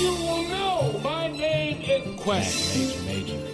you will know my name is Quest. Major, major.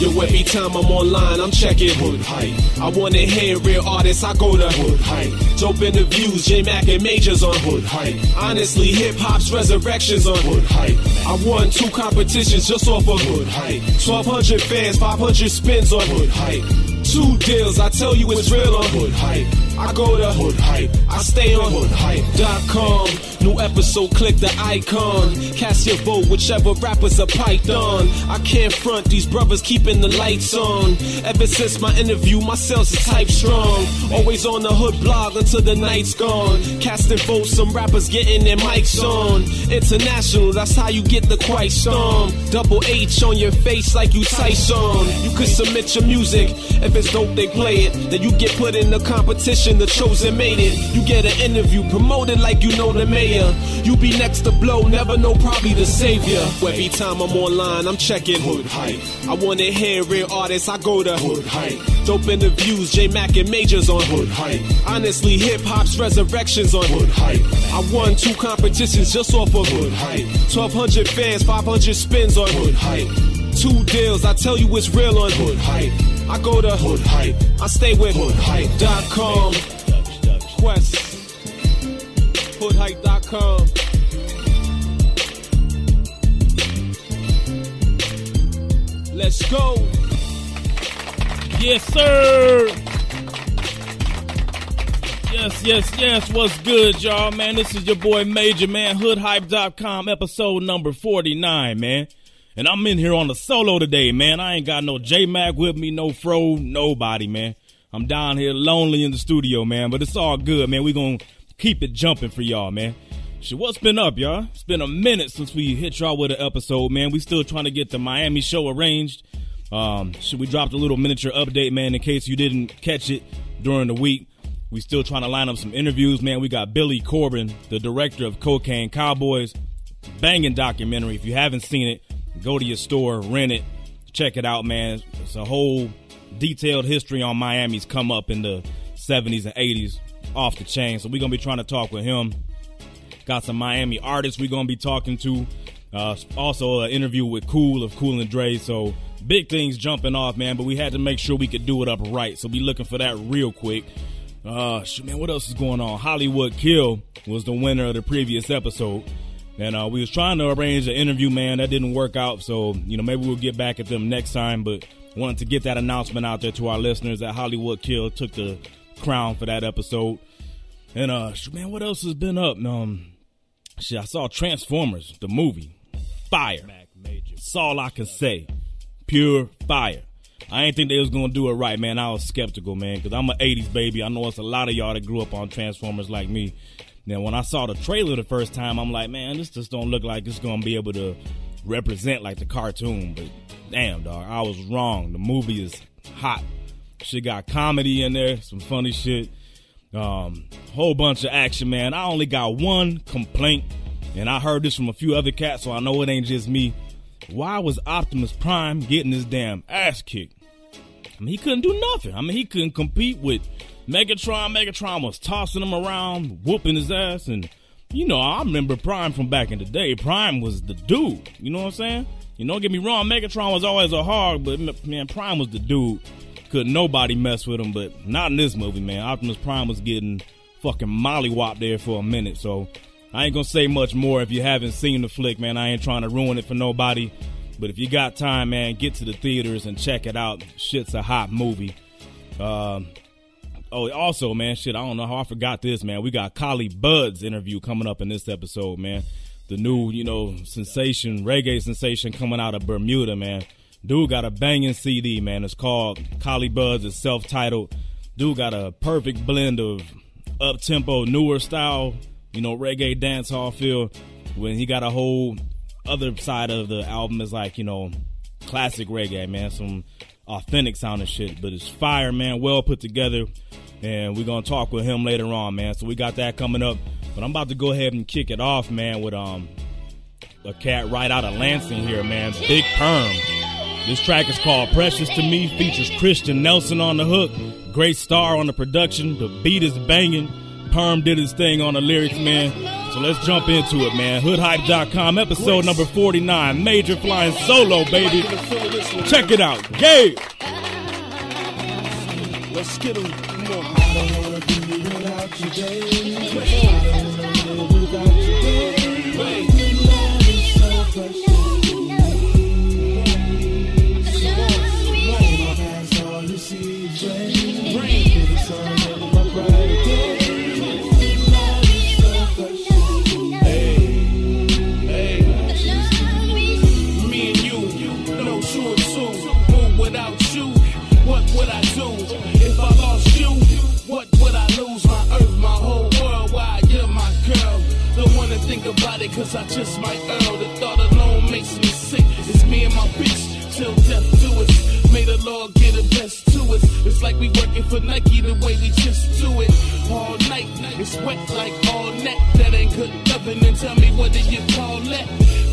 Yo, every time I'm online, I'm checking Hood Hype. I wanna hear real artists, I go to Hood Hype. Dope interviews, J Mac and Majors on Hood Hype. Honestly, hip hop's resurrections on Hood Hype. I won two competitions just off of Hood Hype. 1200 fans, 500 spins on Hood Hype. Two deals, I tell you it's real on Hood Hype. I go to Hood Hype. I stay on HoodHype.com. New episode, click the icon. Cast your vote, whichever rapper's a python. I can't front, these brothers keeping the lights on. Ever since my interview, my sales are type strong. Always on the hood blog until the night's gone. Casting votes, some rappers getting their mics on. International, that's how you get the quiet storm. Double H on your face like you Tyson. You could submit your music. If it's dope, they play it. Then you get put in the competition, the chosen made it. You get an interview, promoted like you know the mayor. You be next to blow, never know, probably the savior. Every time I'm online, I'm checking Hood Hype. I wanna hear real artists, I go to Hood Hype. Dope interviews, J Mac and Majors on Hood Hype. Honestly, hip hop's resurrections on Hood Hype. I won two competitions just off of Hood Hype. 1200 fans, 500 spins on Hood Hype. Two deals, I tell you it's real on Hood Hype. I go to Hood Hype. I stay with HoodHype.com. Quest. HoodHype.com. Let's go. Yes, sir. Yes, yes, yes. What's good, y'all, man? This is your boy Major, man. HoodHype.com, episode number 49, man. And I'm in here on the solo today, man. I ain't got no J Mac with me, no Fro, nobody, man. I'm down here lonely in the studio, man. But it's all good, man. We gonna keep it jumping for y'all, man. Shit, what's been up, y'all? It's been a minute since we hit y'all with an episode, man. We still trying to get the Miami show arranged. Um, should we dropped a little miniature update, man, in case you didn't catch it during the week. We still trying to line up some interviews, man. We got Billy Corben, the director of Cocaine Cowboys, banging documentary. If you haven't seen it, go to your store, rent it, check it out, man. It's a whole detailed history on Miami's come up in the 70s and 80s, off the chain. So we're gonna be trying to talk with him. Got some Miami artists we're gonna be talking to. Uh, also, an interview with Cool of Cool and Dre. So big things jumping off, man. But we had to make sure we could do it up right. So be looking for that real quick. Uh, man, what else is going on? Hollywood Kill was the winner of the previous episode. And uh, we was trying to arrange an interview, man. That didn't work out. So, you know, maybe we'll get back at them next time. But wanted to get that announcement out there to our listeners that Hollywood Kill took the crown for that episode. And, uh, man, what else has been up? Um, shit, I saw Transformers, the movie. Fire. That's all I can say. Pure fire. I ain't think they was gonna do it right, man. I was skeptical, man, because I'm an '80s baby. I know it's a lot of y'all that grew up on Transformers like me. Now, when I saw the trailer the first time, I'm like, man, this just don't look like it's gonna be able to represent like the cartoon. But damn, dog, I was wrong. The movie is hot. Shit got comedy in there, some funny shit, um, whole bunch of action, man. I only got one complaint, and I heard this from a few other cats, so I know it ain't just me. Why was Optimus Prime getting his damn ass kicked? I mean, he couldn't do nothing. I mean, he couldn't compete with Megatron. Megatron was tossing him around, whooping his ass, and you know, I remember Prime from back in the day. Prime was the dude. You know what I'm saying? You don't get me wrong. Megatron was always a hog, but man, Prime was the dude. Couldn't nobody mess with him, but not in this movie, man. Optimus Prime was getting fucking mollywopped there for a minute, so I ain't gonna say much more if you haven't seen the flick, man. I ain't trying to ruin it for nobody. But if you got time, man, get to the theaters and check it out. Shit's a hot movie. Um, oh, also, man, shit, I don't know how I forgot this, man. We got Collie Buddz interview coming up in this episode, man. The new, you know, sensation, reggae sensation coming out of Bermuda, man. Dude got a banging CD, man. It's called Collie Buddz. It's self-titled. Dude got a perfect blend of up-tempo, newer style, you know, reggae dancehall feel. When he got a whole other side of the album is like, you know, classic reggae, man. Some authentic sounding shit. But it's fire, man. Well put together. And we're gonna talk with him later on, man. So we got that coming up. But I'm about to go ahead and kick it off, man, with um a cat right out of Lansing here, man. Big Perm. This track is called Precious to Me, features Christian Nelson on the hook, Great Star on the production, the beat is banging. Perm did his thing on the lyrics, man. So let's jump into it, man. Hoodhype.com, episode number 49. Major flying solo, baby. Check it out. Gabe. Let's get him. Come on. Cause I just might earl. The thought alone makes me sick. It's me and my bitch, till death do us. May the Lord It's like we working for Nike the way we just do it. All night, it's wet like all net. That ain't good and tell me what did you call that?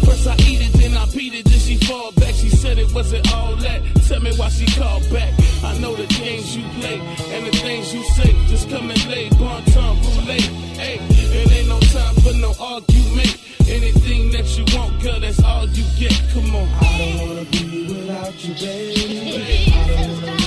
First I eat it, then I beat it, then she fall back. She said it wasn't all that. Tell me why she called back. I know the games you play and the things you say. Just come and lay, bon temps roulette. Hey, it ain't no time for no argument. Anything that you want, girl, that's all you get. Come on. I don't wanna be without you, baby. I don't wanna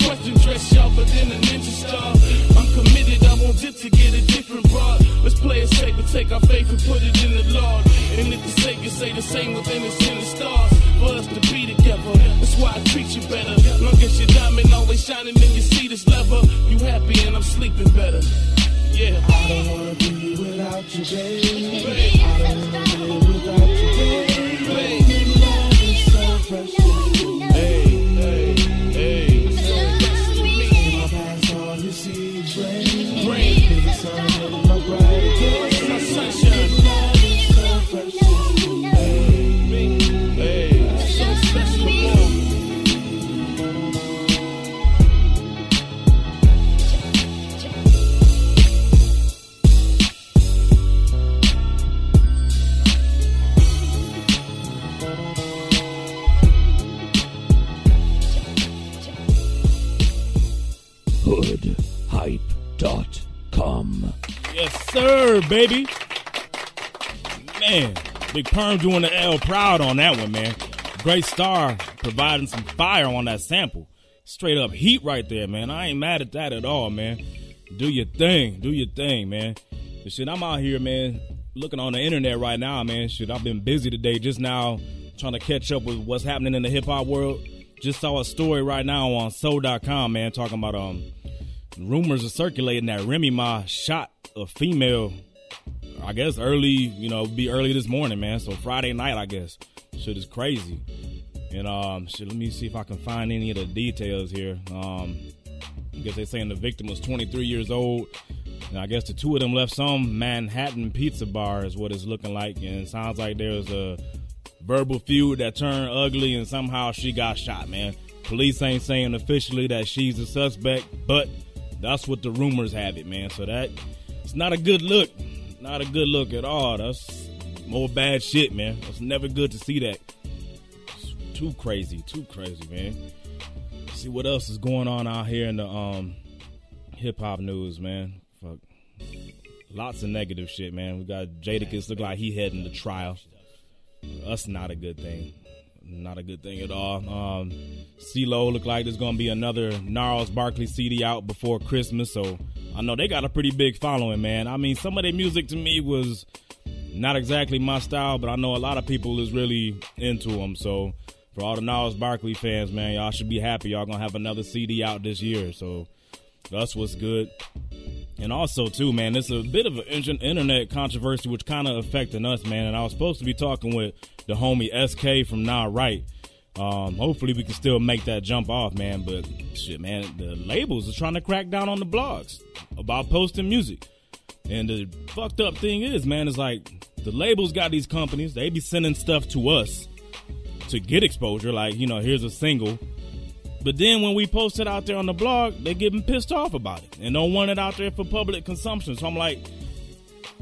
About to pop the question, dress sir, baby. Man, Big Perm doing the L proud on that one, man. Great star providing some fire on that sample. Straight up heat right there, man. I ain't mad at that at all, man. Do your thing. Do your thing, man. But shit, I'm out here, man, looking on the internet right now, man. Shit, I've been busy today just now trying to catch up with what's happening in the hip hop world. Just saw a story right now on SOHH.com, man, talking about um rumors are circulating that Remy Ma shot a female. I guess early, you know, be early this morning, man. So Friday night, I guess. Shit is crazy. And um, shit, let me see if I can find any of the details here. Um, I guess they're saying the victim was 23 years old. And I guess the two of them left some Manhattan pizza bar, is what it's looking like. And it sounds like there's a verbal feud that turned ugly, and somehow she got shot, man. Police ain't saying officially that she's a suspect, but that's what the rumors have it, man. So that it's not a good look. Not a good look at all. That's more bad shit, man. It's never good to see that. It's too crazy, too crazy, man. See what else is going on out here in the um hip hop news, man. Fuck. Lots of negative shit, man. We got Jadakiss look like he heading to trial. That's not a good thing. Not a good thing at all. Um, CeeLo look like there's gonna be another Gnarls Barkley CD out before Christmas, so I know they got a pretty big following, man. I mean, some of their music to me was not exactly my style, but I know a lot of people is really into them. So for all the Gnarls Barkley fans, man, y'all should be happy. Y'all gonna have another CD out this year, so that's what's good. And also, too, man, it's a bit of an internet controversy which kind of affecting us, man. And I was supposed to be talking with the homie Eskay from Nah Right. Um, hopefully, we can still make that jump off, man. But shit, man, the labels are trying to crack down on the blogs about posting music. And the fucked up thing is, man, is like the labels got these companies. They be sending stuff to us to get exposure. Like, you know, here's a single. But then when we post it out there on the blog, they getting pissed off about it and don't want it out there for public consumption. So I'm like,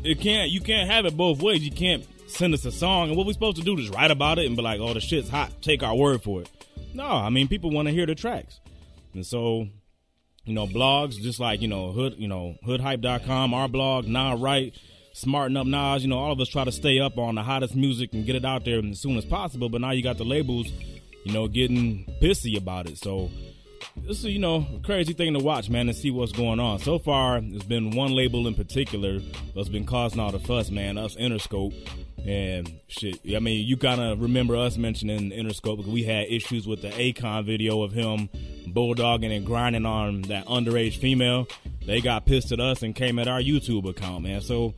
it can't. You can't have it both ways. You can't send us a song and what we supposed to do is write about it and be like, oh, the shit's hot. Take our word for it. No, I mean people want to hear the tracks, and so you know blogs just like you know hood you know hoodhype.com, our blog, Nah Right smarten up Nas. You know, all of us try to stay up on the hottest music and get it out there as soon as possible. But now you got the labels, you know, getting pissy about it. So this is, you know, crazy thing to watch, man, and see what's going on. So far, there's been one label in particular that's been causing all the fuss, man. Us Interscope. And shit, I mean, you of remember us mentioning Interscope because we had issues with the Akon video of him bulldogging and grinding on that underage female. They got pissed at us and came at our YouTube account, man. So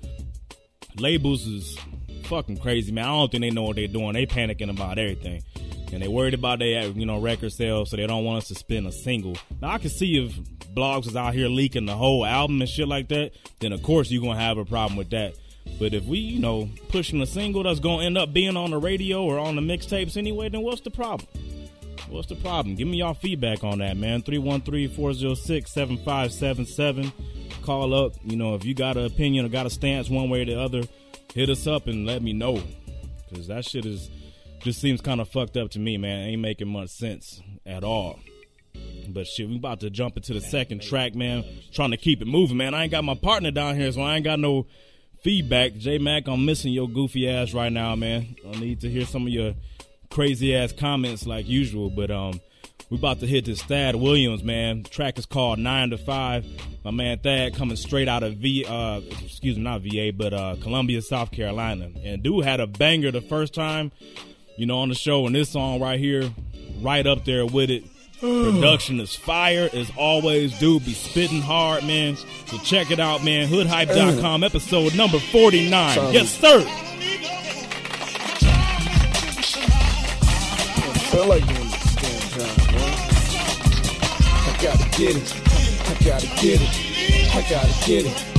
labels is fucking crazy, man. I don't think they know what they're doing. They panicking about everything. And they worried about their, you know, record sales, so they don't want us to spin a single. Now I can see if blogs is out here leaking the whole album and shit like that, then of course you're gonna have a problem with that. But if we, you know, pushing a single that's gonna end up being on the radio or on the mixtapes anyway, then what's the problem? What's the problem? Give me y'all feedback on that, man. 313-406-7577 call up. You know, if you got an opinion or got a stance one way or the other, hit us up and let me know. Cause that shit is just seems kind of fucked up to me, man. Ain't making much sense at all. But shit, we about to jump into the second track, man. Trying to keep it moving, man. I ain't got my partner down here, so I ain't got no feedback. J Mac, I'm missing your goofy ass right now, man. I need to hear some of your crazy ass comments like usual. But um, we about to hit this Thad Williams, man. The track is called Nine to Five. My man Thad coming straight out of V, uh, excuse me, not VA, but uh, Columbia, South Carolina. And dude had a banger the first time, you know, on the show. And this song right here, right up there with it. Production is fire as always. Dude be spitting hard, man. So check it out, man. Hoodhype.com, episode number 49. Yes, sir. feel like doing this damn job, man. I gotta get it. I gotta get it. I gotta get it.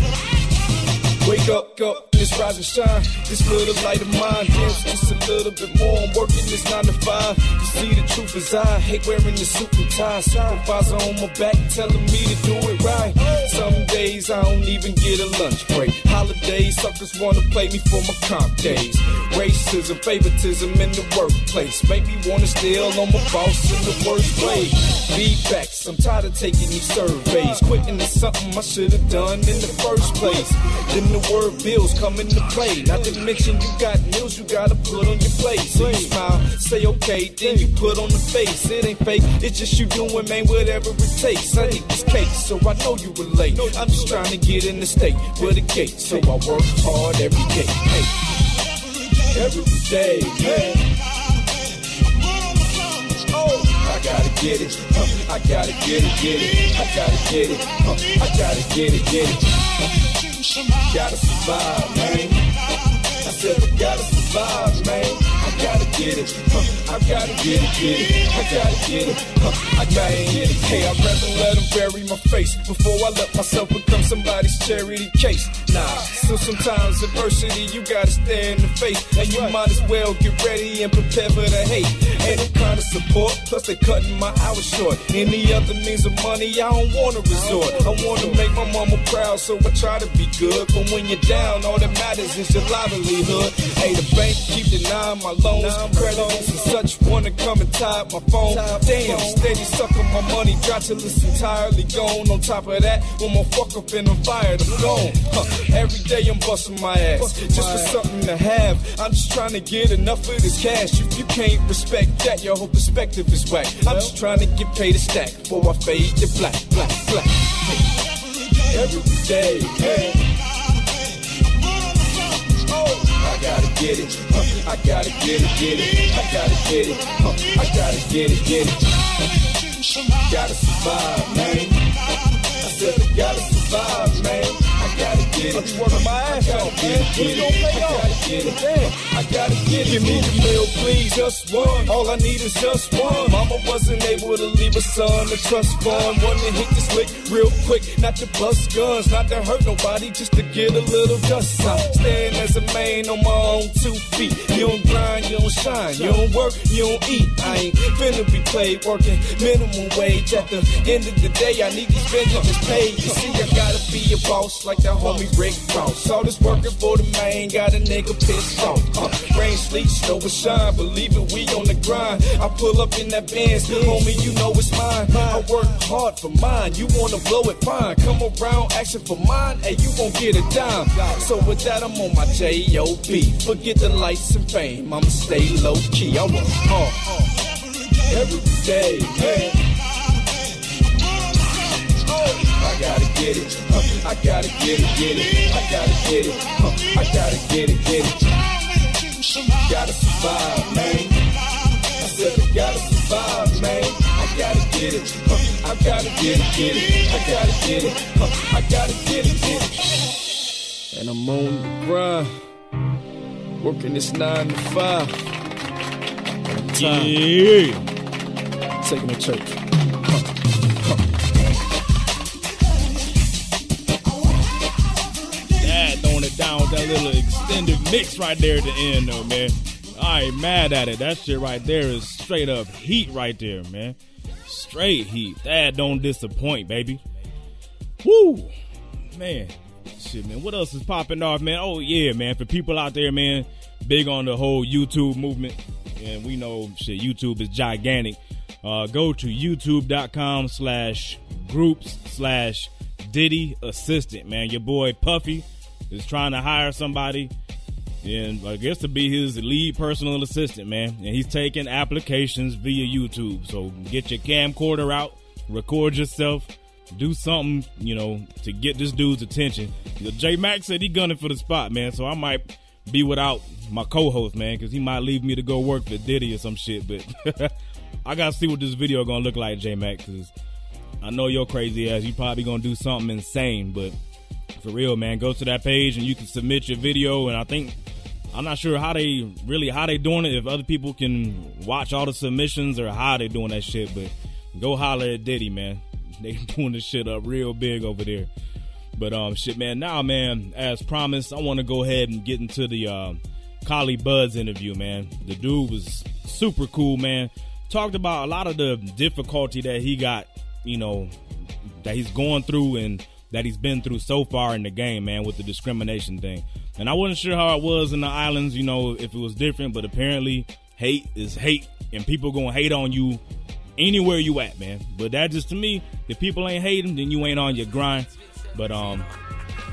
Wake up, up, this rise and shine. This little light of mine, dance just a little bit more. I'm working this nine to five. You see, the truth is I hate wearing the suit and tie. Supervisor on my back telling me to do it right. Some days I don't even get a lunch break. Holidays, suckers wanna play me for my comp days. Racism, favoritism in the workplace. Make me wanna steal on my boss in the worst way. Feedbacks, I'm tired of taking these surveys. Quitting is something I should have done in the first place. Then the word bills come into play. Not to mention you got meals you gotta put on your plate. So you smile, say okay, then you put on the face. It ain't fake, it's just you doing, man, whatever it takes. I need this case, so I know you relate. I'm just trying to get in the state with a gate, so I work hard every day. Hey, every day. Oh, I gotta get it, huh, I gotta get it, get it, I gotta get it, huh, I gotta get it, get it. Gotta survive, man. I said I gotta survive, man. I gotta get it, huh, I gotta get it, get it, I gotta get it, huh, I gotta get it. Hey, I'd rather let them bury my face before I let myself become somebody's charity case. Nah, so sometimes adversity you gotta stare in the face, and you might as well get ready and prepare for the hate. Any kind of support, plus they cutting my hours short. Any other means of money, I don't wanna resort. I wanna make my mama proud, so I try to be good. But when you're down, all that matters is your livelihood. Hey, the bank keep denying my loans, credits and such. Wanna come and tie up my phone. Damn, steady sucking my money, dry till it's entirely gone. On top of that, when my fuck up and I'm fired, I'm gone. Huh. Every day I'm busting my ass, just for something to have. I'm just trying to get enough of this cash. If you can't respect that, your whole perspective is whack. I'm just trying to get paid a stack before I fade to black, black, black. Every day, hey. Gotta get it. Huh, I gotta get it, get it. I gotta get it. Huh, I gotta get it, get it. Gotta survive, man. I said I gotta survive, man. I gotta get it. I'm working my ass off, man. Pay I off? I gotta get it. Give me the mail, please, just one. All I need is just one. Mama wasn't able to leave her son a trust fund. Wanted to hit this lick real quick, not to bust guns, not to hurt nobody, just to get a little dust. I'm staying as a man on my own two feet. You don't grind, you don't shine, you don't work, you don't eat. I ain't finna be played working minimum wage. At the end of the day, I need these vengeance paid. You see, I gotta be a boss like the homie Rick Ross. All this working for the man, got a nigga pissed off. Uh, rain, sleet, snow, or shine, believe it, we on the grind. I pull up in that Benz, homie, you know it's mine. I work hard for mine, you wanna blow it fine. Come around asking for mine, hey, you gon' get a dime. So with that, I'm on my J.O.B. Forget the lights and fame, I'ma stay low key. I work hard every day, man. Gotta get it, huh, I gotta get it, get it, I gotta get it, huh, I gotta get it, get it. Gotta survive, man. I said I gotta survive, man. I gotta get it, huh, I gotta get it, get it, I gotta get it, huh, I gotta get it, get it. And I'm on the grind, working this nine to five. Time Yeah. taking the church. Little extended mix right there at the end, though, man. I ain't mad at it. That shit right there is straight up heat right there, man. Straight heat. That don't disappoint, baby. Woo! Man. Shit, man. What else is popping off, man? Oh, yeah, man. For people out there, man, big on the whole YouTube movement. And we know, shit, YouTube is gigantic. Uh, go to youtube.com slash groups slash Diddy Assistant, man. Your boy Puffy is trying to hire somebody and I guess to be his lead personal assistant, man. And he's taking applications via YouTube. So get your camcorder out, record yourself, do something, you know, to get this dude's attention. J Max said he gunning for the spot, man. So I might be without my co-host, man, because he might leave me to go work for Diddy or some shit. But I gotta see what this video gonna look like, J Max, because I know you're crazy ass. You probably gonna do something insane, but for real, man, go to that page and you can submit your video. And I think I'm not sure how they really how they doing it. If other people can watch all the submissions or how they doing that shit, but go holler at Diddy, man. They doing this shit up real big over there. But um, shit, man. Now, man, as promised, I want to go ahead and get into the uh, Collie Buddz interview, man. The dude was super cool, man. Talked about a lot of the difficulty that he got, you know, that he's going through and that he's been through so far in the game, man, with the discrimination thing. And I wasn't sure how it was in the islands, you know, if it was different, but apparently hate is hate, and people gonna hate on you anywhere you at, man. But that just to me, if people ain't hating, then you ain't on your grind. But um,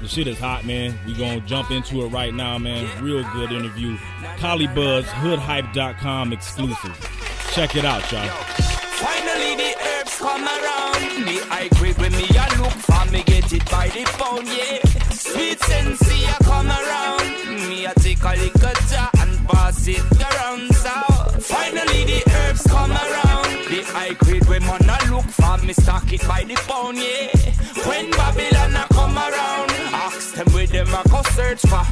the shit is hot, man. We gonna jump into it right now, man. Real good interview. Collie Buddz, HoodHype.com exclusive. Check it out, y'all. Finally the herbs come around. Me I grade when me a look for me get it by the pound, yeah. Sweet sensei a come around. Me a take a little jar and pass it around. So finally the herbs come around. The high grade when man a look for me stock it by the pound, yeah. When Babylon a come around, ask them where them a go search for.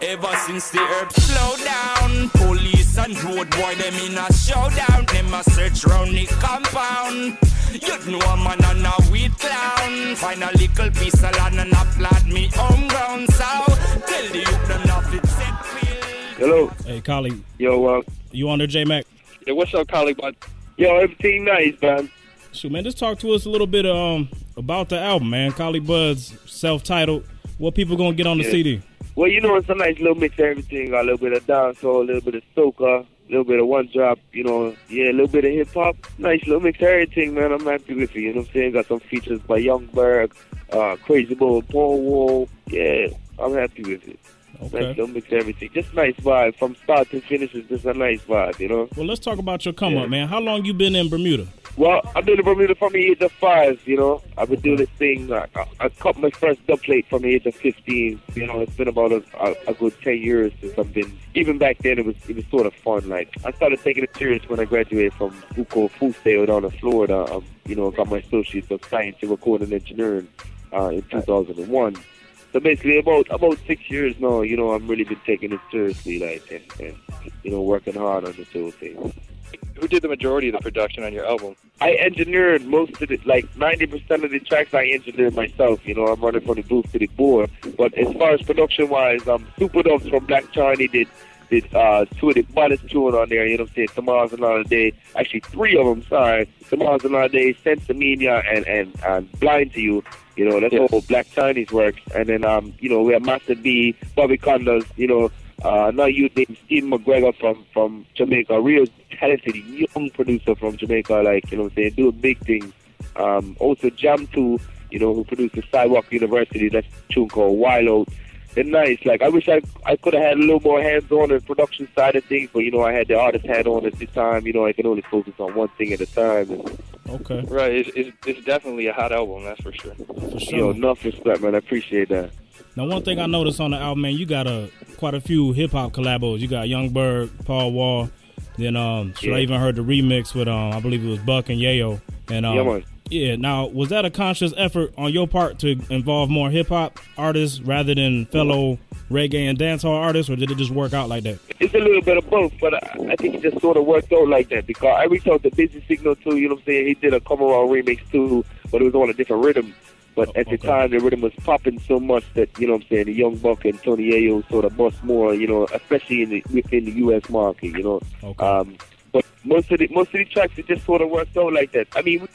Ever since the herbs slow down, police and road boy them in a showdown. Them a search round the compound. You'd know a man and a weed clown. Find a little piece of land and applaud me home ground. So tell the youth them not it set. Hello. Hey, Collie, Yo, uh, you on there, J Mac? yeah, what's up, colleague? bud? Yo, everything nice, man. Shoot, man, just talk to us a little bit um about the album, man. Collie Buddz, self-titled. What people gonna get on the Yeah. CD? Well, you know, it's a nice little mix of everything. Got a little bit of dancehall, a little bit of soca, a little bit of one drop, you know, yeah, a little bit of hip hop. Nice little mix of everything, man. I'm happy with it. You know what I'm saying? Got some features by Young Berg, uh, Crazy Bull, Paul Wall. Yeah, I'm happy with it. Okay. Nice little mix everything. Just nice vibe from start to finish. It's just a nice vibe, you know. Well, let's talk about your come Yeah. up, man. How long you been in Bermuda? Well, I've been in Bermuda from the age of five, you know. I've been doing this thing. I, I, I cut my first dub plate from the age of 15. You know, it's been about a, a, a good 10 years since I've been. Even back then, it was it was sort of fun. Like, I started taking it serious when I graduated from Fuco Full Sail down in Florida. Um, you know, got my associates of science in recording engineering uh, in 2001. So basically, about about six years now, you know, I've really been taking it seriously, like, and, and you know, working hard on this whole thing. Who did the majority of the production on your album? I engineered most of it, like 90% of the tracks I engineered myself. You know, I'm running from the booth to the board. But as far as production wise, um, Supa Dups from Black Chiney did did uh, two of the baddest tune on there. You know what I'm saying? Tomorrow's another day. Actually, three of them. Sorry, Tomorrow's another day. Sense of Media and and and Blind to You. You know, that's Yeah. all Black Chiney's works. And then um, you know, we have Massive B, Bobby Konders. You know. Uh, another youth named Steve McGregor from, from Jamaica, a real talented young producer from Jamaica, like, you know what I'm saying, doing big things. Um, also Jam 2, you know, who produced the Sidewalk University, that's a tune called Wild Out. They're nice. Like, I wish I I could have had a little more hands-on in the production side of things, but, you know, I had the artist hat on at the time. You know, I can only focus on one thing at a time. And, Okay, Right, it's, it's, it's definitely a hot album, that's for sure. for you know, sure. enough respect, man. I appreciate that. Now, one thing I noticed on the album, man, you got a quite a few hip hop collabos. You got Young Berg, Paul Wall, then um, shit, I even heard the remix with um, I believe it was Buck and Yayo. And um, Yeah, man. Yeah. Now, was that a conscious effort on your part to involve more hip hop artists rather than fellow reggae and dancehall artists, or did it just work out like that? It's a little bit of both, but I, I think it just sort of worked out like that because I reached out to Busy Signal too. You know what I'm saying? He did a come around remix too, but it was on a different rhythm. But at the Okay. time, the rhythm was popping so much that you know what I'm saying. The Young Buck and Tony Yayo sort of bust more, you know, especially in the within the U.S. market, you know. Okay. Um, but most of the most of the tracks it just sort of worked out like that. I mean,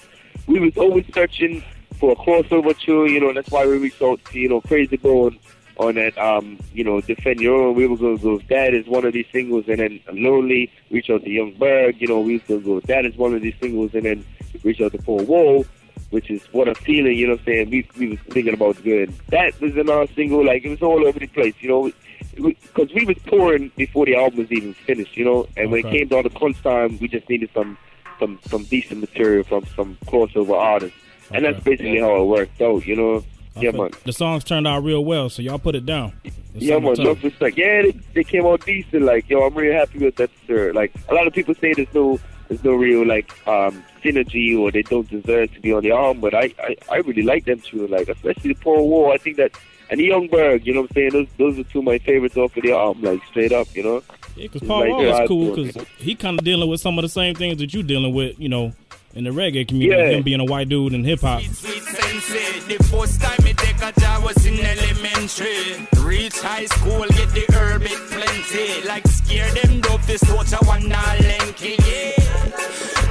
we, was always searching for a crossover tune, you know. And that's why we reached out to you know Krayzie Bone on that, um, you know, Defend Your Own. We were going to go. That is one of these singles, and then Lonely. Reach out to Young Berg, you know. We was going to go. That is one of these singles, and then reach out to Paul Wall. Which is what I'm feeling, you know what I'm saying? We, we was thinking about good. That was another single, like, it was all over the place, you know because we was touring before the album was even finished, you know. And when it Okay. came down to crunch time, we just needed some some some decent material from some crossover artists, and that's Okay. basically how it worked out, you know. I Yeah, man. The songs turned out real well, so y'all put it down. Yeah, man. Enough respect. Yeah, they, they came out decent. Like, yo, I'm really happy with that, sir. Like, a lot of people say there's no there's no real like um synergy or they don't deserve to be on the album, but I I, I really like them too. Like, especially the Paul Wall. I think that. And the Young Berg, you know what I'm saying? Those those are two of my favorites off of the album, like straight up, you know. Yeah, because It's Paul like Wall is cool because he kind of dealing with some of the same things that you dealing with, you know, in the reggae community. Yeah. Him being a white dude in hip hop. The first time me take a job was in elementary. Reach high school, get the herb it plenty. Like scare them dope, this torture one not lanky, yeah.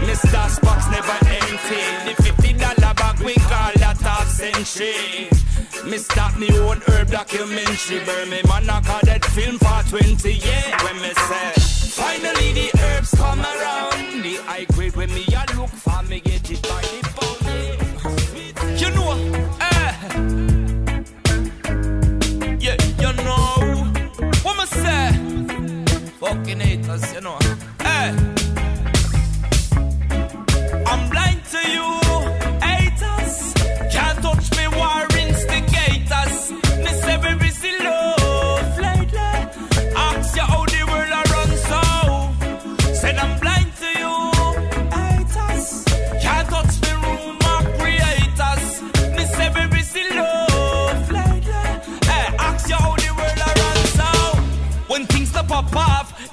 Mr. Spock's never empty. The fifty dollar bag we call that half century. Me stop me own herb documentary. Burn me man I call that film for 20 yeah. When me say, finally the herbs come around. The high grade when me a look for me get it by the pound. You know, eh. Yeah, you know. What me say? Fucking haters, you know. Eh. I'm blind to you,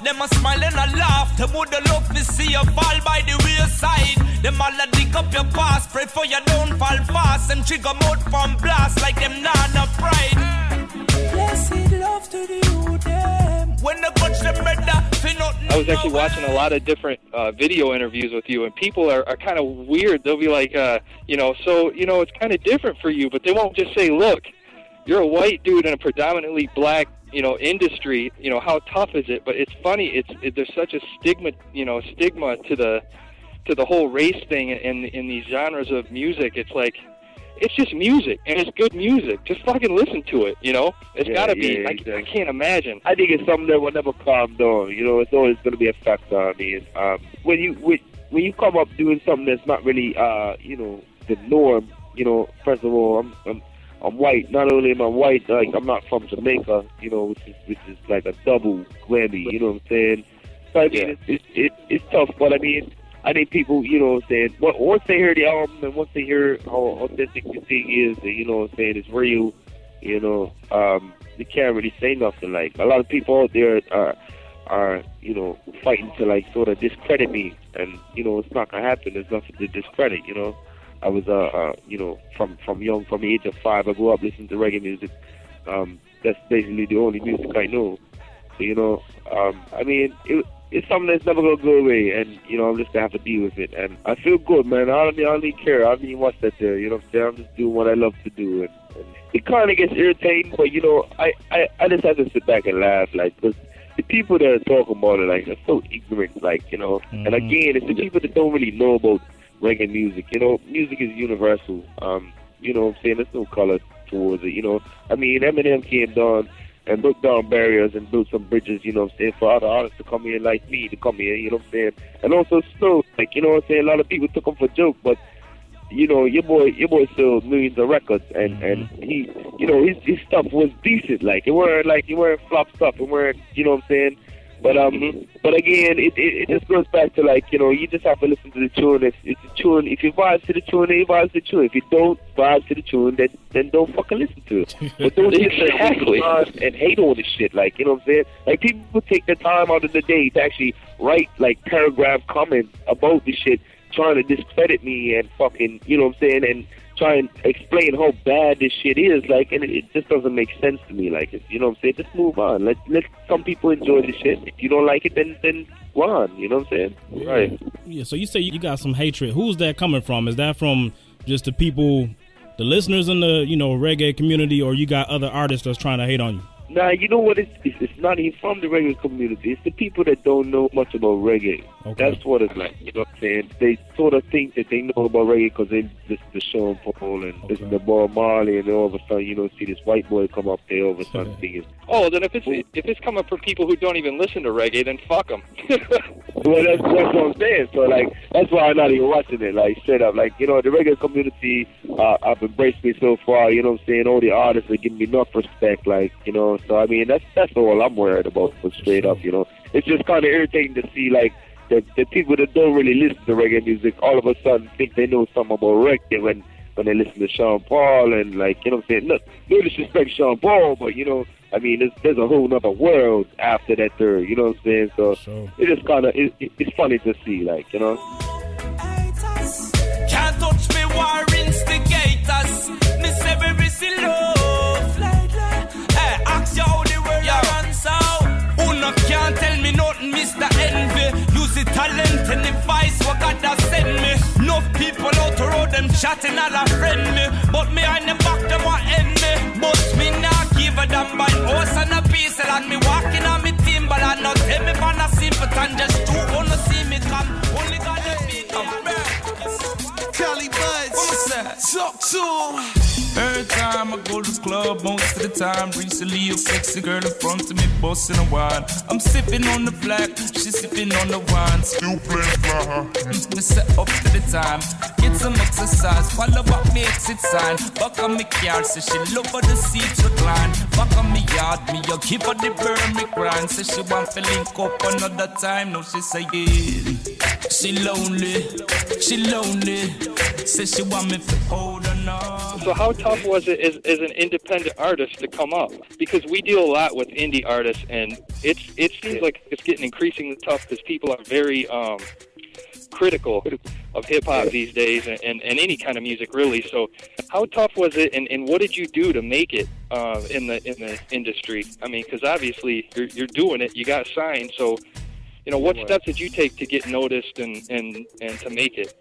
them a smile and a laugh. Them woulda love to see you fall by the wayside. Them all a dig up your past, pray for you don't fall fast. And trigger mode from blast like them not no pride. Blessed love to the you them. When the touch them better. I was actually watching a lot of different uh, video interviews with you, and people are, are kind of weird. They'll be like, uh, you know, so you know, it's kind of different for you, but they won't just say, look, you're a white dude in a predominantly black, you know, industry. You know, how tough is it? But it's funny. It's it, there's such a stigma, you know, stigma to the to the whole race thing in in these genres of music. It's like it's just music and it's good music. Just fucking listen to it. You know, it's Yeah, gotta be. yeah, I, I can't imagine. I think it's something that will never calm down. You know, it's always going to be a factor. I mean, um, when you when, when you come up doing something that's not really, uh, you know, the norm. You know, first of all, I'm I'm, I'm white. Not only am I white, like I'm not from Jamaica. You know, which is which is like a double whammy. You know what I'm saying? So I mean, Yeah. it's, it's it, it's tough, but I mean. I think people, you know what I'm saying, on- once they hear the album and once they hear how authentic the thing is, and, you know what I'm saying, it's real, you know, um, they can't really say nothing. Like a lot of people out there are are you know fighting to like sort of discredit me, and you know it's not gonna happen. There's nothing to discredit. You know, I was uh, uh you know from from young from the age of five, I grew up listening to reggae music. Um, that's basically the only music I know. So you know, um, I mean it. It's something that's never gonna go away, and you know I'm just gonna have to deal with it. And I feel good, man. I don't, I don't even care. I don't even watch that there. You know what I'm saying? I'm just doing what I love to do, and, and it kind of gets irritating, but you know, I, I, I just have to sit back and laugh, like, because the people that are talking about it, like, are so ignorant, like, you know. And again, it's the people that don't really know about reggae music. You know, music is universal. Um, you know what I'm saying? There's no color towards it. You know, I mean, Eminem came down and broke down barriers and built some bridges, you know what I'm saying, for other artists to come here like me to come here, you know what I'm saying? And also Snow, like, you know what I'm saying, a lot of people took him for joke, but you know, your boy your boy sold millions of records and, and he you know, his his stuff was decent, like it weren't like it weren't flop stuff, it weren't you know what I'm saying? But um but again it, it, it just goes back to like, you know, you just have to listen to the tune. If it's a tune if you vibe to the tune, then you vibe to the tune. If you don't vibe to the tune then then don't fucking listen to it. But don't Exactly. and hate on this shit, like you know what I'm saying? Like people take the time out of the day to actually write like paragraph comments about this shit, trying to discredit me and fucking you know what I'm saying, and try and explain how bad this shit is, like, and it, it just doesn't make sense to me. Like, it's, you know what I'm saying? Just move on. Let let some people enjoy the shit. If you don't like it, then then go on. You know what I'm saying? Right. Yeah, so you say you got some hatred. Who's that coming from? Is that from just the people, the listeners in the you know reggae community, or you got other artists that's trying to hate on you? Nah, you know what? It's, it's it's not even from the reggae community. It's the people that don't know much about reggae. Okay. That's what it's like. You know what I'm saying? They sort of think that they know about reggae because they listen to Sean Paul and listen to Bob Marley, and then all of a sudden, you know, see this white boy come up there, all of a sudden thinking, Oh, then if it's if it's coming from people who don't even listen to reggae, then fuck them. well, that's, that's what I'm saying. So, like, that's why I'm not even watching it. Like, straight up, like, you know, the reggae community, uh, I've embraced me so far. You know what I'm saying? All the artists are giving me enough respect. Like, you know, so I mean, that's that's all I'm worried about. But straight up, you know, it's just kind of irritating to see like. The, the people that don't really listen to reggae music all of a sudden think they know something about reggae when when they listen to Sean Paul and like you know what I'm saying? Look no disrespect to Sean Paul but you know I mean there's, there's a whole other world after that third you know what I'm saying? So Sure. it just kind of it, it, it's funny to see like you know talent and the vice what God has sent me. Enough people out the road, them chatting all a friend me. But me on the back, them want end me. But me not give a damn by horse and a piece. And me walking on me timber and not tell me for a simpleton. Just two wanna see me come. Only God has beat me. Collie Buddz. Talk to him. Every time I go to the club, most of the time, recently a sexy girl in front of me, busting a wine. I'm sipping on the black, she sipping on the wine. Still playing fly. Me set up to the time, get some exercise, follow up me exit sign. Back on me car, say she love for the seats recline. Back on me yard, me you keep her the burn me grind. Say she want to link up another time, no she say yeah. She lonely, she lonely. Say she want me to hold her now. So how tough was it as, as an independent artist to come up? Because we deal a lot with indie artists, and it's it seems like it's getting increasingly tough because people are very um, critical of hip hop these days, and, and, and any kind of music really. So how tough was it, and, and what did you do to make it uh, in the in the industry? I mean, because obviously you're you're doing it, you got signed, so. You know, what steps did you take to get noticed and, and, and to make it?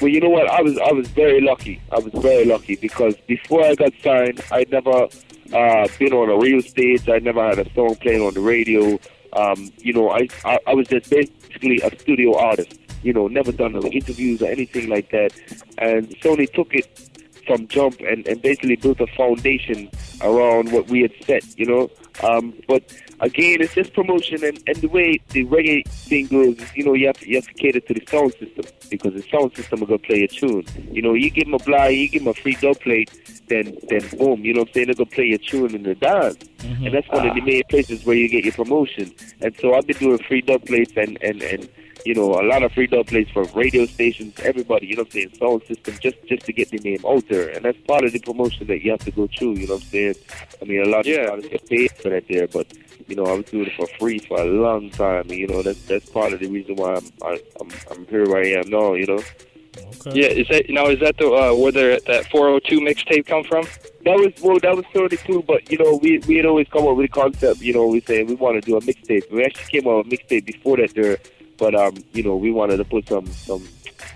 well you know what? I was I was very lucky. I was very lucky because before I got signed I'd never uh, been on a real stage. I never had a song playing on the radio. Um, you know I, I I was just basically a studio artist you know never done no interviews or anything like that. And Sony took it from jump and, and basically built a foundation around what we had set, you know. Um, but again, it's just promotion and, and the way the reggae thing goes is, you know, you have to, you have to cater to the sound system because the sound system will go play a tune. You know, you give them a blind, you give them a free dub plate, then then boom, you know what I'm saying? They're gonna play a tune in the dance. And that's one of the main places where you get your promotion. And so I've been doing free dub plates and, and, and you know, a lot of free dub plays for radio stations, everybody, you know what I'm saying, sound system, just just to get the name out there. And that's part of the promotion that you have to go through, you know what I'm saying? I mean, a lot Yeah. of artists get paid for that there, but, you know, I was doing it for free for a long time. And, you know, that's that's part of the reason why I'm, I, I'm, I'm here where I am now, you know? Okay. Yeah, is that now? Is that the uh, where the, that 402 mixtape come from? That was well, that was thirty two. But you know, we we had always come up with a concept. You know, we say we want to do a mixtape. We actually came up with a mixtape before that there, but um, you know, we wanted to put some some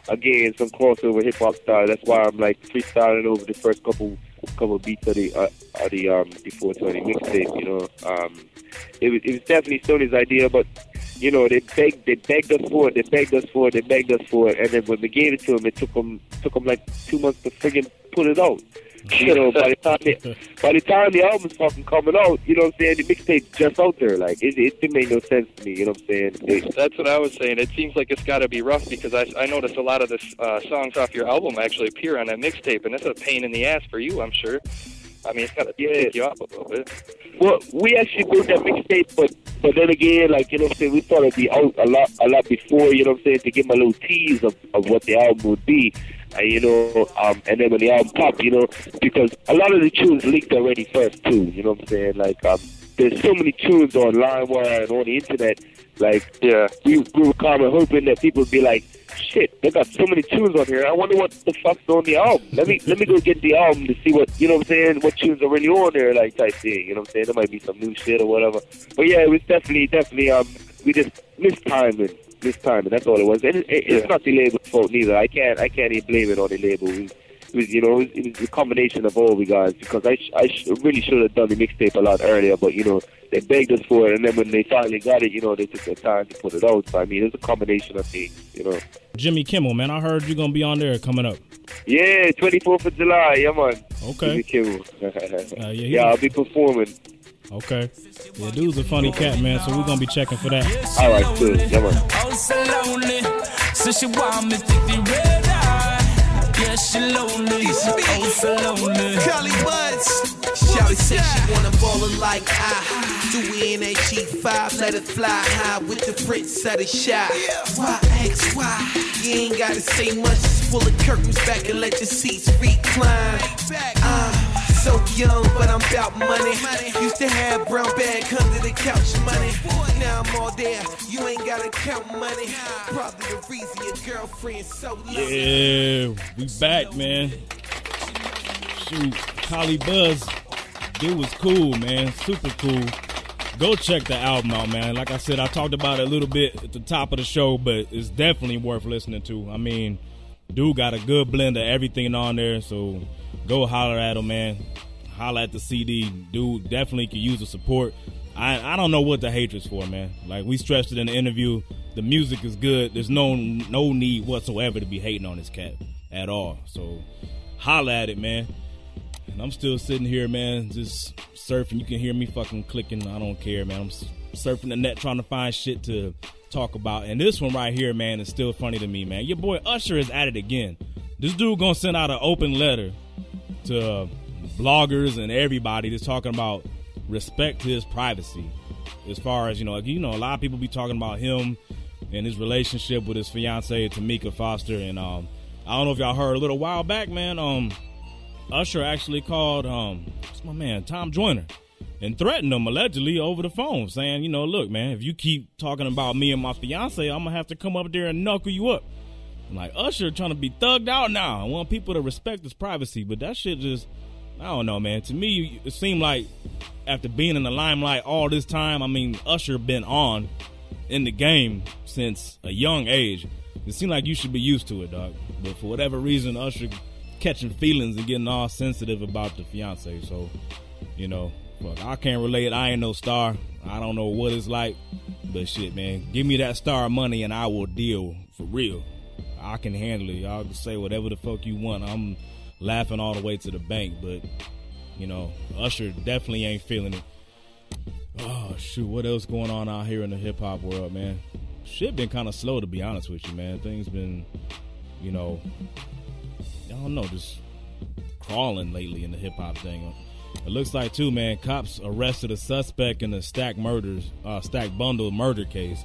again some crossover hip hop style. That's why I'm like freestyling over the first couple couple beats of the uh, of the um the 420 mixtape. You know, um, it was it was definitely Sony's idea, but you know, they begged, they begged us for it, they begged us for it, they begged us for it, and then when we gave it to them, it took them, took them like two months to friggin' put it out. You know, by the time they, by the time the album's fucking coming out, you know what I'm saying, the mixtape's just out there. Like it, it didn't make no sense to me. You know what I'm saying? It, That's what I was saying. It seems like it's got to be rough because I, I noticed a lot of the uh, songs off your album actually appear on that mixtape, and it's a pain in the ass for you, I'm sure. I mean, it's got to Yeah. you off a little bit. Well, we actually built that mixtape, but but then again, like you know, what I'm saying we thought it'd be out a lot a lot before. You know, what I'm saying to give them a little tease of, of what the album would be, and you know, um, and then when the album popped, you know, because a lot of the tunes leaked already first too. You know what I'm saying? Like um, there's so many tunes on LimeWire and on the internet. Like Yeah. we we were kind of hoping that people would be like, shit, they got so many tunes on here. I wonder what the fuck's on the album. Let me let me go get the album to see what you know what I'm saying, what tunes are really on there, like type thing. You know what I'm saying? There might be some new shit or whatever. But yeah, it was definitely definitely um we just missed timing. Missed timing, that's all it was. And it, it, it's Yeah. not the label's fault neither. I can't I can't even blame it on the label. It was, it was you know, it was, it was a combination of all we guys because I sh- I sh- really should have done the mixtape a lot earlier, but you know they begged us for it, and then when they finally got it, you know they took their time to put it out. So I mean, it's a combination of things, you know. Jimmy Kimmel, man, I heard you're gonna be on there coming up. Yeah, 24th of July, yeah man. Okay. Jimmy Kimmel. Uh, yeah, yeah, I'll be performing. Okay. Yeah, dude's a funny cat, man. So we're gonna be checking for that. All right, good, yeah man. Yeah, she lonely. Oh, so lonely. Collie Buddz. Shawty said she wanna ballin' like I do in a G5, let it fly high with the prince of the shot. Why ask why? You ain't gotta say much, just pull the curtains back and let your seats recline. So young, but I'm about money. Used to have brown bag under the couch money. Now I'm all there, you ain't gotta count money. Probably the reason your girlfriend's so lonely. Yeah, we back, man. Shoot, Collie Buddz, dude was cool, man. Super cool. Go check the album out, man. Like I said, I talked about it a little bit at the top of the show, but it's definitely worth listening to. I mean, dude got a good blend of everything on there, so go holler at him, man. Holler at the CD. Dude definitely could use the support. I I don't know what the hatred's for, man. Like we stressed it in the interview, the music is good. There's no no need whatsoever to be hating on this cat at all. So holler at it, man. And I'm still sitting here, man, just surfing. You can hear me fucking clicking. I don't care, man. I'm surfing the net trying to find shit to talk about. And this one right here, man, is still funny to me, man. Your boy Usher is at it again. This dude gonna send out an open letter to bloggers and everybody that's talking about respect his privacy. As far as you know, like you know, a lot of people be talking about him and his relationship with his fiancee Tameka Foster. And um, I don't know if y'all heard a little while back, man. Um, Usher actually called um, what's my man Tom Joyner and threatened him allegedly over the phone, saying, you know, look, man, if you keep talking about me and my fiance, I'm gonna have to come up there and knuckle you up. I'm like Usher trying to be thugged out now. I want people to respect his privacy, but that shit just I don't know, man. To me, it seemed like after being in the limelight all this time, I mean, Usher been on in the game since a young age. It seemed like you should be used to it, dog. But for whatever reason, Usher catching feelings and getting all sensitive about the fiance. So, you know, fuck, I can't relate. I ain't no star. I don't know what it's like. But shit, man, give me that star money and I will deal for real. I can handle it. Y'all can say whatever the fuck you want. I'm laughing all the way to the bank. But you know, Usher definitely ain't feeling it. Oh shoot, what else going on out here in the hip hop world, man? Shit been kind of slow to be honest with you, man. Things been, you know, I don't know, just crawling lately in the hip hop thing. It looks like too, man. Cops arrested a suspect in the stack murders, uh, stack bundle murder case.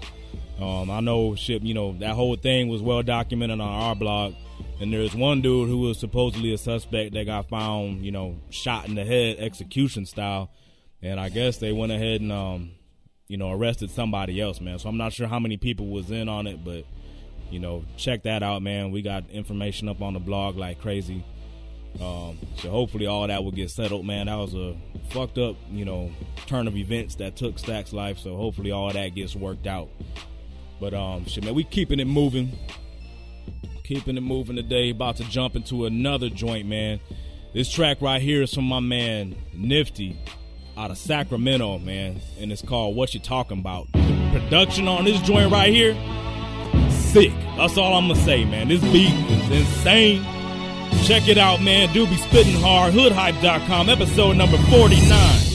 Um, I know shit, you know, that whole thing was well documented on our blog. And there's one dude who was supposedly a suspect that got found, you know, shot in the head, execution style. And I guess they went ahead and, um, you know, arrested somebody else, man. So I'm not sure how many people was in on it, but you know, check that out, man. We got information up on the blog like crazy. Um, so hopefully all that will get settled, man. That was a fucked up, you know, turn of events that took Stack's life. So hopefully all that gets worked out. But um, shit, man, we keeping it moving, keeping it moving today. About to jump into another joint, man. This track right here is from my man Nifty out of Sacramento, man, and it's called "What You Talking About." The production on this joint right here, sick. That's all I'm gonna say, man. This beat is insane. Check it out, man. Do be spitting hard. Hoodhype.com, episode number 49.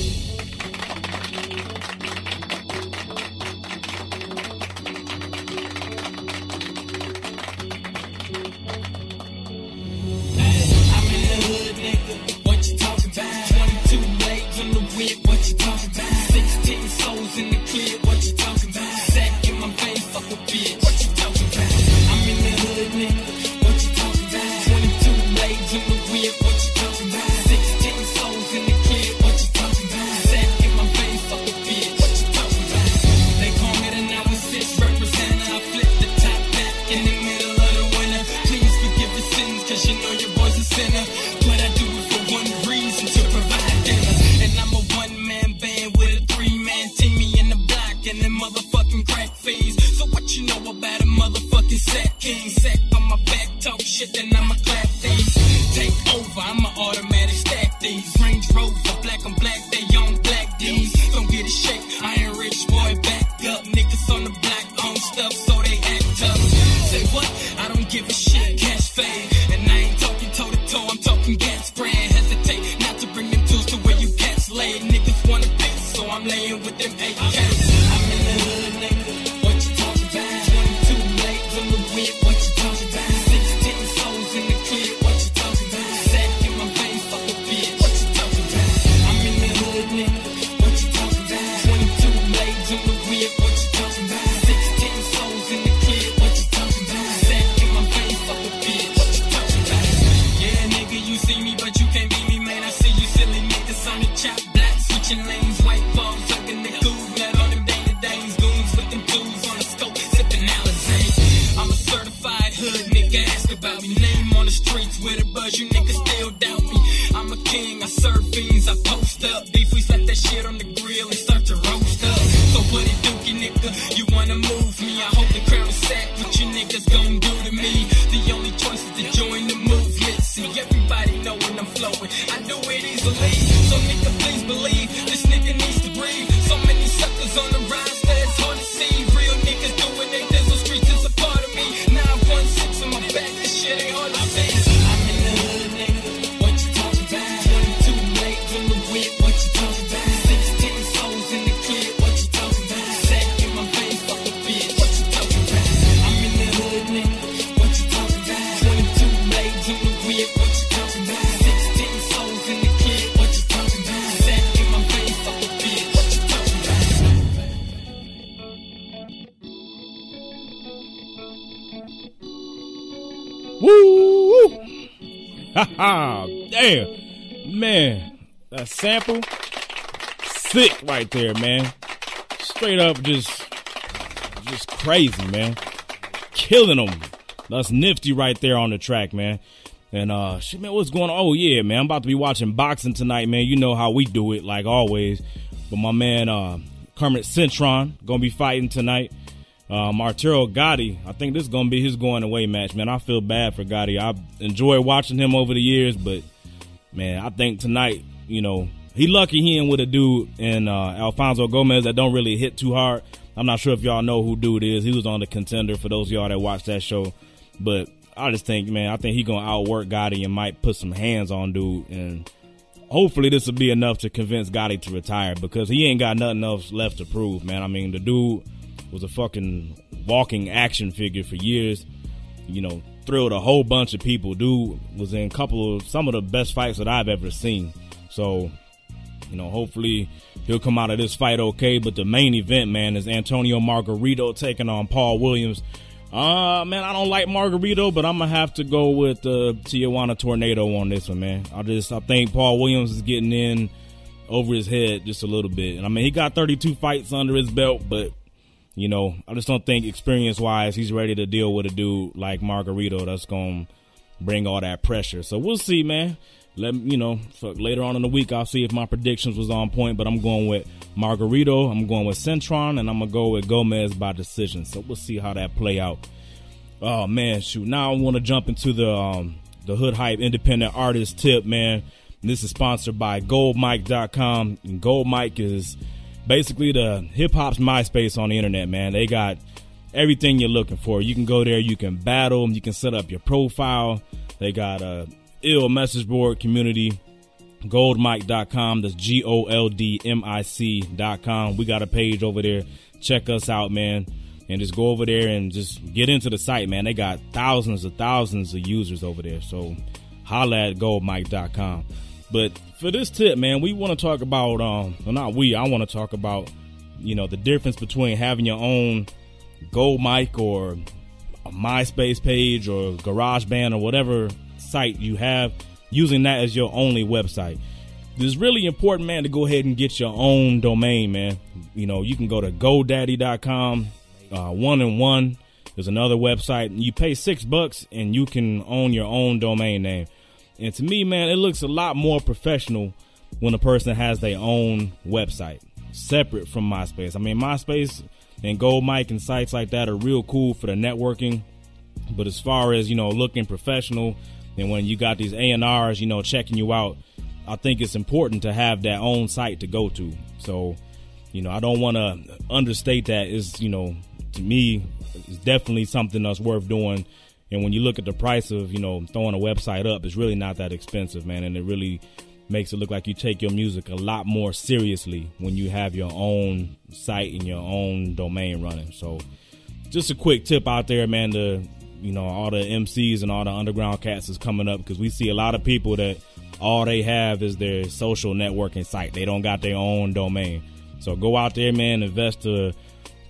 Right there, man. Straight up, just, just crazy, man. Killing them. That's nifty right there on the track, man. And uh, shit, man, what's going on? Oh yeah, man, I'm about to be watching boxing tonight, man. You know how we do it, like always. But my man, uh, Kermit Cintron, gonna be fighting tonight. Um, Arturo Gatti, I think this is gonna be his going away match, man. I feel bad for Gatti. I enjoy watching him over the years, but man, I think tonight, you know, he lucky he in with a dude in uh, Alfonso Gomez that don't really hit too hard. I'm not sure if y'all know who dude is. He was on the contender for those y'all that watch that show. But I just think, man, I think he gonna outwork Gatti and might put some hands on dude, and hopefully this will be enough to convince Gatti to retire because he ain't got nothing else left to prove, man. I mean, the dude was a fucking walking action figure for years. You know, thrilled a whole bunch of people. Dude was in a couple of some of the best fights that I've ever seen. So, you know, hopefully he'll come out of this fight okay. But the main event, man, is Antonio Margarito taking on Paul Williams. Uh man, I don't like Margarito, but I'm gonna have to go with uh, Tijuana Tornado on this one, man. I just I think Paul Williams is getting in over his head just a little bit. And I mean, he got 32 fights under his belt, but you know, I just don't think experience wise he's ready to deal with a dude like Margarito that's gonna bring all that pressure. So we'll see, man. Let you know, fuck, later on in the week I'll see if my predictions was on point, but I'm going with Margarito, I'm going with Cintron and I'm gonna go with Gomez by decision. So we'll see how that play out. Oh man, shoot! Now I want to jump into the um, the Hood Hype Independent Artist Tip, man. This is sponsored by GoldMic.com. And Gold Mic is basically the hip hop's MySpace on the internet, man. They got everything you're looking for. You can go there, you can battle, you can set up your profile. They got a ill message board community. Goldmic.com. That's G O L D M I C.com. We got a page over there. Check us out, man. And just go over there and just get into the site, man. They got thousands of thousands of users over there. So holla at goldmic.com. But for this tip, man, we want to talk about, um, well, not we, I want to talk about, you know, the difference between having your own Gold Mic or a MySpace page or GarageBand or whatever site you have, using that as your only website. It's really important, man, to go ahead and get your own domain, man. You know, you can go to GoDaddy.com, uh, one and one. There's another website. You pay six bucks and you can own your own domain name. And to me, man, it looks a lot more professional when a person has their own website separate from MySpace. I mean, MySpace and Gold Mic and sites like that are real cool for the networking. But as far as, you know, looking professional and when you got these A&Rs, you know, checking you out, I think it's important to have that own site to go to. So, you know, I don't want to understate that is, you know, to me, it's definitely something that's worth doing. And when you look at the price of, you know, throwing a website up, it's really not that expensive, man. And it really makes it look like you take your music a lot more seriously when you have your own site and your own domain running. So, just a quick tip out there, man, to, you know, all the MCs and all the underground cats is coming up because we see a lot of people that all they have is their social networking site. They don't got their own domain. So go out there, man, invest the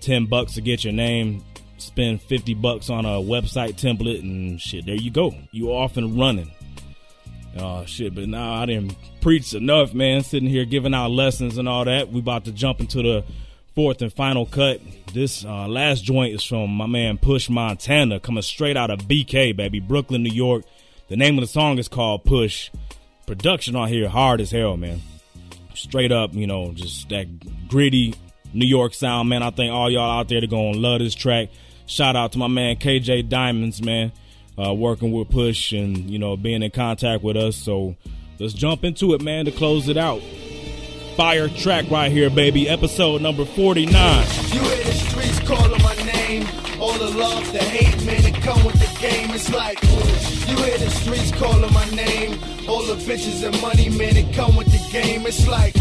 10 bucks to get your name, spend 50 bucks on a website template and shit, there you go. You off and running. Oh shit, but now I didn't preach enough, man. Sitting here giving out lessons and all that. We about to jump into the fourth and final cut. This uh, last joint is from my man Push Montana, coming straight out of BK, baby, Brooklyn, New York. The name of the song is called Push. Production on here hard as hell, man. Straight up, you know, just that gritty New York sound, man. I think all y'all out there are gonna love this track. Shout out to my man KJ Diamonds, man, uh, working with Push and you know being in contact with us. So let's jump into it, man, to close it out. Fire track right here, baby. Episode number forty nine. You hear the streets calling my name. All the love, the hate, man, it come with the game. It's like, you hear the streets calling my name. All the bitches and money, man, it come with the game. It's like,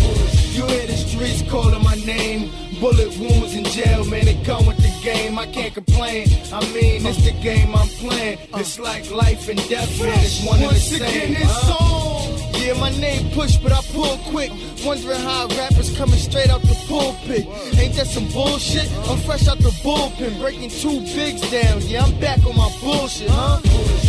you hear the streets calling my name. Bullet wounds in jail, man, it come with the game. I can't complain. I mean, it's the game I'm playing. It's like life and death, man. It's one and the same. Again, it's huh? Yeah, my name push, but I pull quick. Wondering how rappers coming straight out the pulpit. Ain't that some bullshit? I'm fresh out the bullpen, breaking two bigs down. Yeah, I'm back on my bullshit, huh?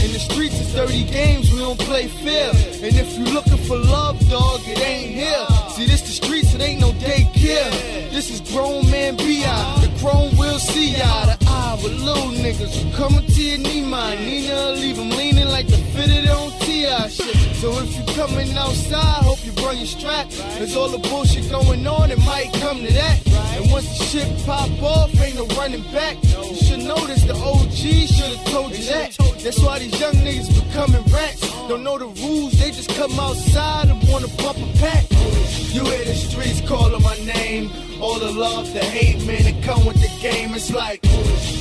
In the streets, it's dirty games, we don't play fair. And if you looking for love, dog, it ain't here. See, this the streets, it ain't no daycare. This is grown man B.I. The grown will see to eye with little niggas coming to your knee, mine. Nina, leave leaning like the fitted on T.I. shit. So if you coming outside, hope you bring your strap. There's all the bullshit going on, it might come to that. And once the shit pop off, ain't no running back. You should notice the OG should've told you that. That's why these young niggas becoming rats. Don't know the rules, they just come outside and wanna bump a pack. You hear the streets calling my name. All the love, the hate, man, it come with the game, it's like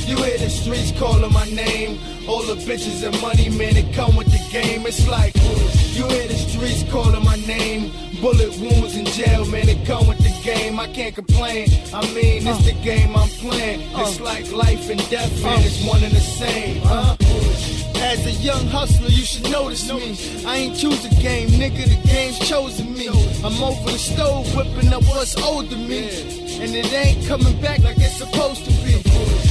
you hear the streets calling my name. All the bitches and money, man, it come with the game. It's like you hear the streets calling my name. Bullet wounds in jail, man, it come with the game. I can't complain. I mean, it's the game I'm playing. It's uh. like life and death, man, it's one and the same, huh? As a young hustler, you should notice me. I ain't choose the game, nigga, the game's chosen me. I'm over the stove, whipping up what's old to me. And it ain't coming back like it's supposed to be.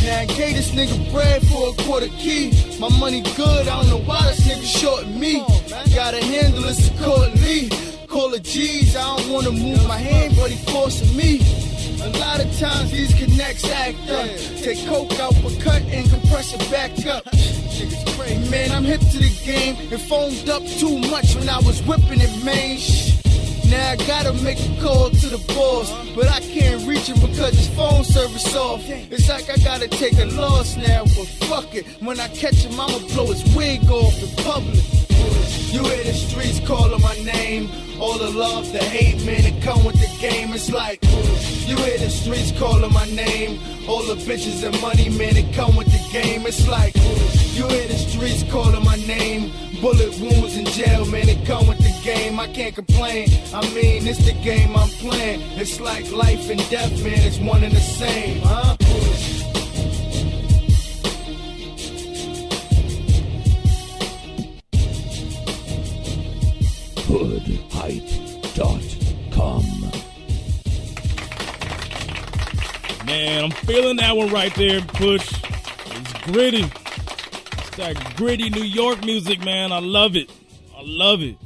Now I gave this nigga bread for a quarter key. My money good, I don't know why this nigga shorting me. Gotta handle this accordingly. Call it G's, I don't wanna move my hand, but he forcing me. A lot of times these connects act up. Take coke out for cut and compress it back up. Man, I'm hip to the game. It foamed up too much when I was whipping it, man. Now I gotta make a call to the boss, but I can't reach him because his phone service off. It's like I gotta take a loss now, but fuck it. When I catch him, I'ma blow his wig off in public. You hear the streets calling my name. All the love, the hate, man, it come with the game. It's like you hear the streets calling my name. All the bitches and money, man, it come with the game. It's like you hear the streets calling my name. Bullet wounds in jail, man, it come with the game. I can't complain. I mean, it's the game I'm playing. It's like life and death, man, it's one and the same, huh? hoodhype.com. Man, I'm feeling that one right there, Push. It's gritty. It's that gritty New York music, man. I love it. I love it.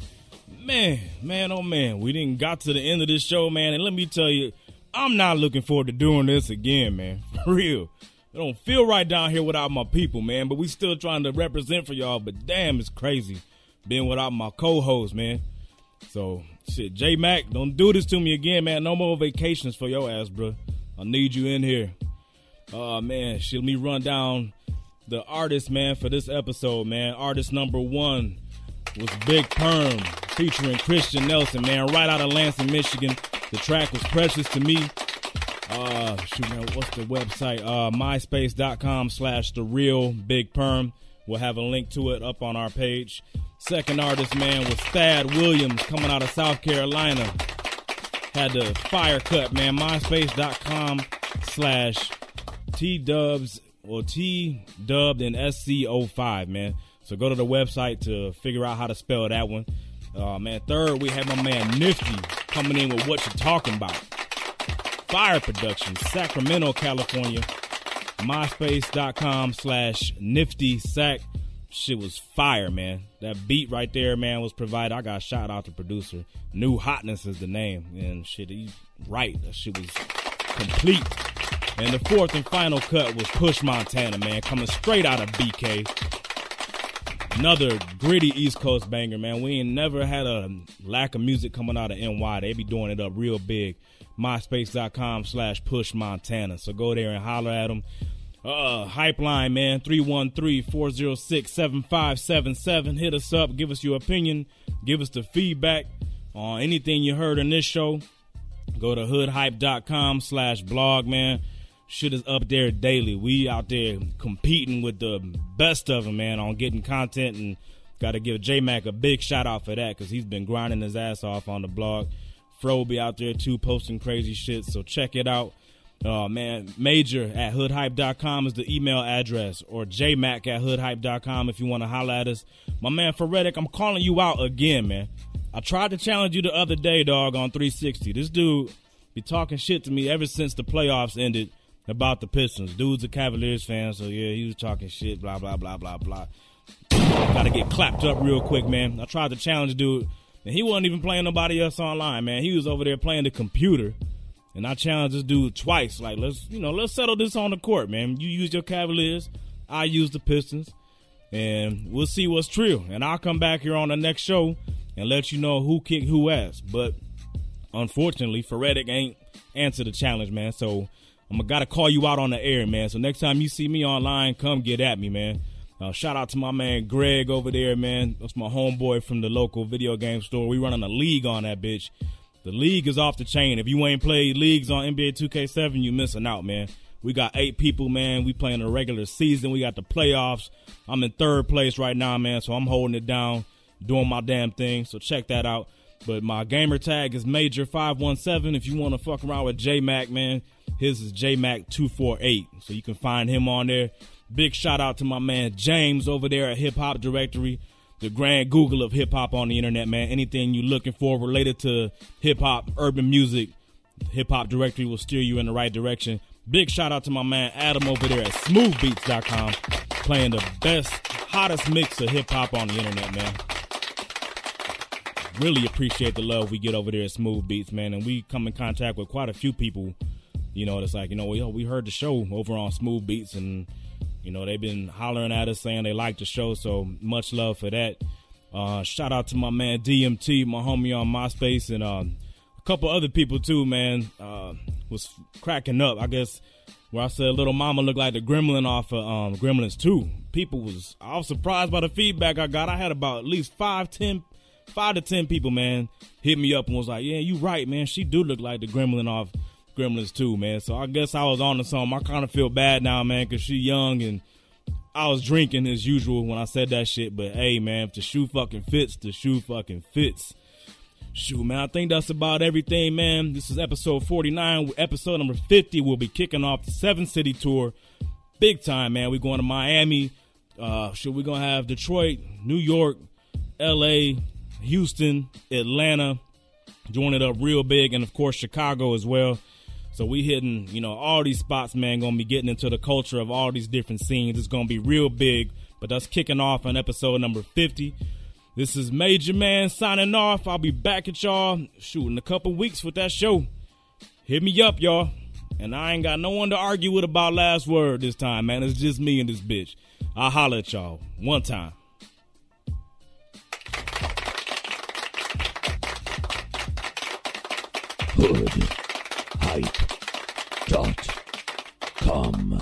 Man, man, oh man, we didn't got to the end of this show, man. And let me tell you, I'm not looking forward to doing this again, man. For real. It don't feel right down here without my people, man. But we still trying to represent for y'all. But damn, it's crazy being without my co-host, man. So shit, J Mac, don't do this to me again, man. No more vacations for your ass, bro. I need you in here. Oh man, shit, let me run down the artist, man, for this episode, man. Artist number one was Big Perm featuring Christian Nelson, man, right out of Lansing, Michigan. The track was precious to me. Uh, shoot, man, what's the website? Uh, myspace.com slash the real Big Perm. We'll have a link to it up on our page. Second artist, man, was Thad Williams coming out of South Carolina. Had the fire cut, man. MySpace.com slash T dubs or T dubbed and SC05, man. So go to the website to figure out how to spell that one. Uh, man, third, we have my man Nifty coming in with what you're talking about. Fire Production, Sacramento, California. MySpace.com slash Nifty Sac. Shit was fire, man. That beat right there, man, was provided. I got a shout out to producer. New Hotness is the name. And shit, he's right. That shit was complete. And the fourth and final cut was Push Montana, man, coming straight out of BK. Another gritty East Coast banger, man. We ain't never had a lack of music coming out of NY. They be doing it up real big. MySpace.com slash Push Montana. So go there and holler at them. Uh, Hype line, man, 313-406-7577. Hit us up, give us your opinion, give us the feedback on anything you heard in this show. Go to hoodhype.com slash blog, man. Shit is up there daily. We out there competing with the best of them, man, on getting content and got to give J Mac a big shout out for that because he's been grinding his ass off on the blog. Fro be out there too, posting crazy shit. So check it out. Uh, man, major at hoodhype.com is the email address, or jmac at hoodhype.com if you want to holler at us. My man Phoretic, I'm calling you out again, man. I tried to challenge you the other day, dog, on 360. This dude be talking shit to me ever since the playoffs ended about the Pistons. Dude's a Cavaliers fan, so yeah, he was talking shit, blah, blah, blah, blah, blah. Gotta get clapped up real quick, man. I tried to challenge dude, and he wasn't even playing nobody else online, man. He was over there playing the computer. And I challenged this dude twice. Like, let's you know, let's settle this on the court, man. You use your Cavaliers, I use the Pistons, and we'll see what's true. And I'll come back here on the next show and let you know who kicked who ass. But unfortunately, Phoretic ain't answered the challenge, man. So I'm gotta call you out on the air, man. So next time you see me online, come get at me, man. Uh, shout out to my man Greg over there, man. That's my homeboy from the local video game store. We running a league on that bitch. The league is off the chain. If you ain't played leagues on NBA 2K7, you missing out, man. We got eight people, man. We playing a regular season. We got the playoffs. I'm in third place right now, man. So I'm holding it down, doing my damn thing. So check that out. But my gamer tag is Major five one seven. If you want to fuck around with J Mac, man, his is J Mac two four eight. So you can find him on there. Big shout out to my man James over there at Hip Hop Directory, the grand Google of hip hop on the internet, man. Anything you're looking for related to hip hop, urban music, Hip Hop Directory will steer you in the right direction. Big shout out to my man Adam over there at smoothbeats.com, playing the best, hottest mix of hip hop on the internet, man. Really appreciate the love we get over there at Smooth Beats, man. And we come in contact with quite a few people. You know, it's like, you know, we, we heard the show over on Smooth Beats and, you know, they've been hollering at us saying they like the show. So much love for that. Uh, shout out to my man DMT, my homie on MySpace, and uh, a couple other people too, man. Uh, was cracking up. I guess where I said little mama looked like the gremlin off of um, Gremlins 2. People was I was surprised by the feedback I got. I had about at least five, ten, five to ten people, man, hit me up and was like, "Yeah, you right, man. She do look like the gremlin off Gremlins 2, man." So I guess I was on to something. I kind of feel bad now, man, because she young and I was drinking as usual when I said that shit. But hey, man, if the shoe fucking fits, the shoe fucking fits. Shoot, man, I think that's about everything, man. This is episode 49. Episode number 50 We'll be kicking off the seven city tour. Big time, man. We're going to Miami. Uh, shoot, we're going to have Detroit, New York, LA, Houston, Atlanta. Join it up real big. And of course, Chicago as well. So we hitting, you know, all these spots, man, gonna be getting into the culture of all these different scenes. It's gonna be real big. But that's kicking off on episode number 50. This is Major Man signing off. I'll be back at y'all shooting a couple weeks with that show. Hit me up, y'all. And I ain't got no one to argue with about last word this time, man. It's just me and this bitch. I'll holler at y'all one time. Hood Hype dot com.